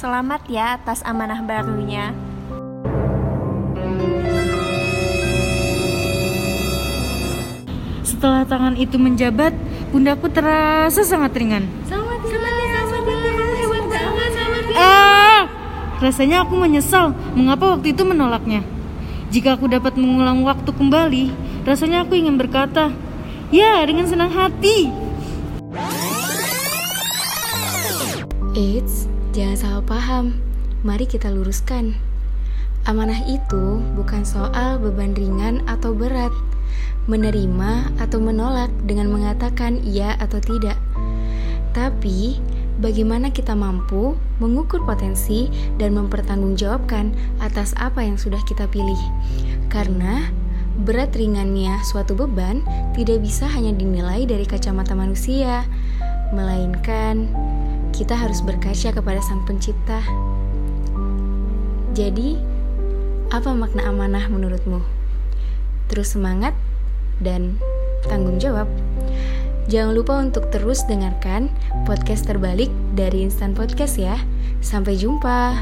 Selamat ya atas amanah barunya. Setelah tangan itu menjabat, pundaku terasa sangat ringan. Selamat selamat selamat hebat banget Ah, rasanya aku menyesal mengapa waktu itu menolaknya. Jika aku dapat mengulang waktu kembali, rasanya aku ingin berkata, "Ya, dengan senang hati." Eits, jangan salah paham. Mari kita luruskan. Amanah itu bukan soal beban ringan atau berat, menerima atau menolak dengan mengatakan iya atau tidak. Tapi, bagaimana kita mampu mengukur potensi dan mempertanggungjawabkan atas apa yang sudah kita pilih. Karena berat ringannya suatu beban tidak bisa hanya dinilai dari kacamata manusia, melainkan kita harus berkaca kepada Sang Pencipta. Jadi, apa makna amanah menurutmu? Terus semangat dan tanggung jawab. Jangan lupa untuk terus dengarkan podcast terbalik dari Instan Podcast ya. Sampai jumpa.